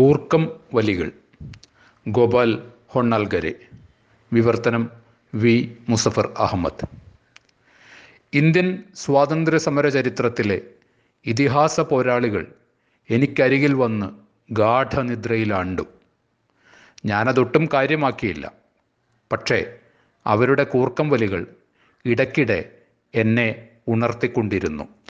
കൂർക്കം വലികൾ. ഗോപാൽ ഹൊണ്ണാൽഗരെ. വിവർത്തനം V. Muzaffar Ahmed. Indian സ്വാതന്ത്ര്യ സമര ചരിത്രത്തിലെ ഇതിഹാസ പോരാളികൾ എനിക്കരികിൽ വന്ന് ഗാഠനിദ്രയിലാണ്ടു. ഞാനതൊട്ടും കാര്യമാക്കിയില്ല. പക്ഷേ അവരുടെ കൂർക്കം വലികൾ ഇടയ്ക്കിടെ എന്നെ ഉണർത്തിക്കൊണ്ടിരുന്നു.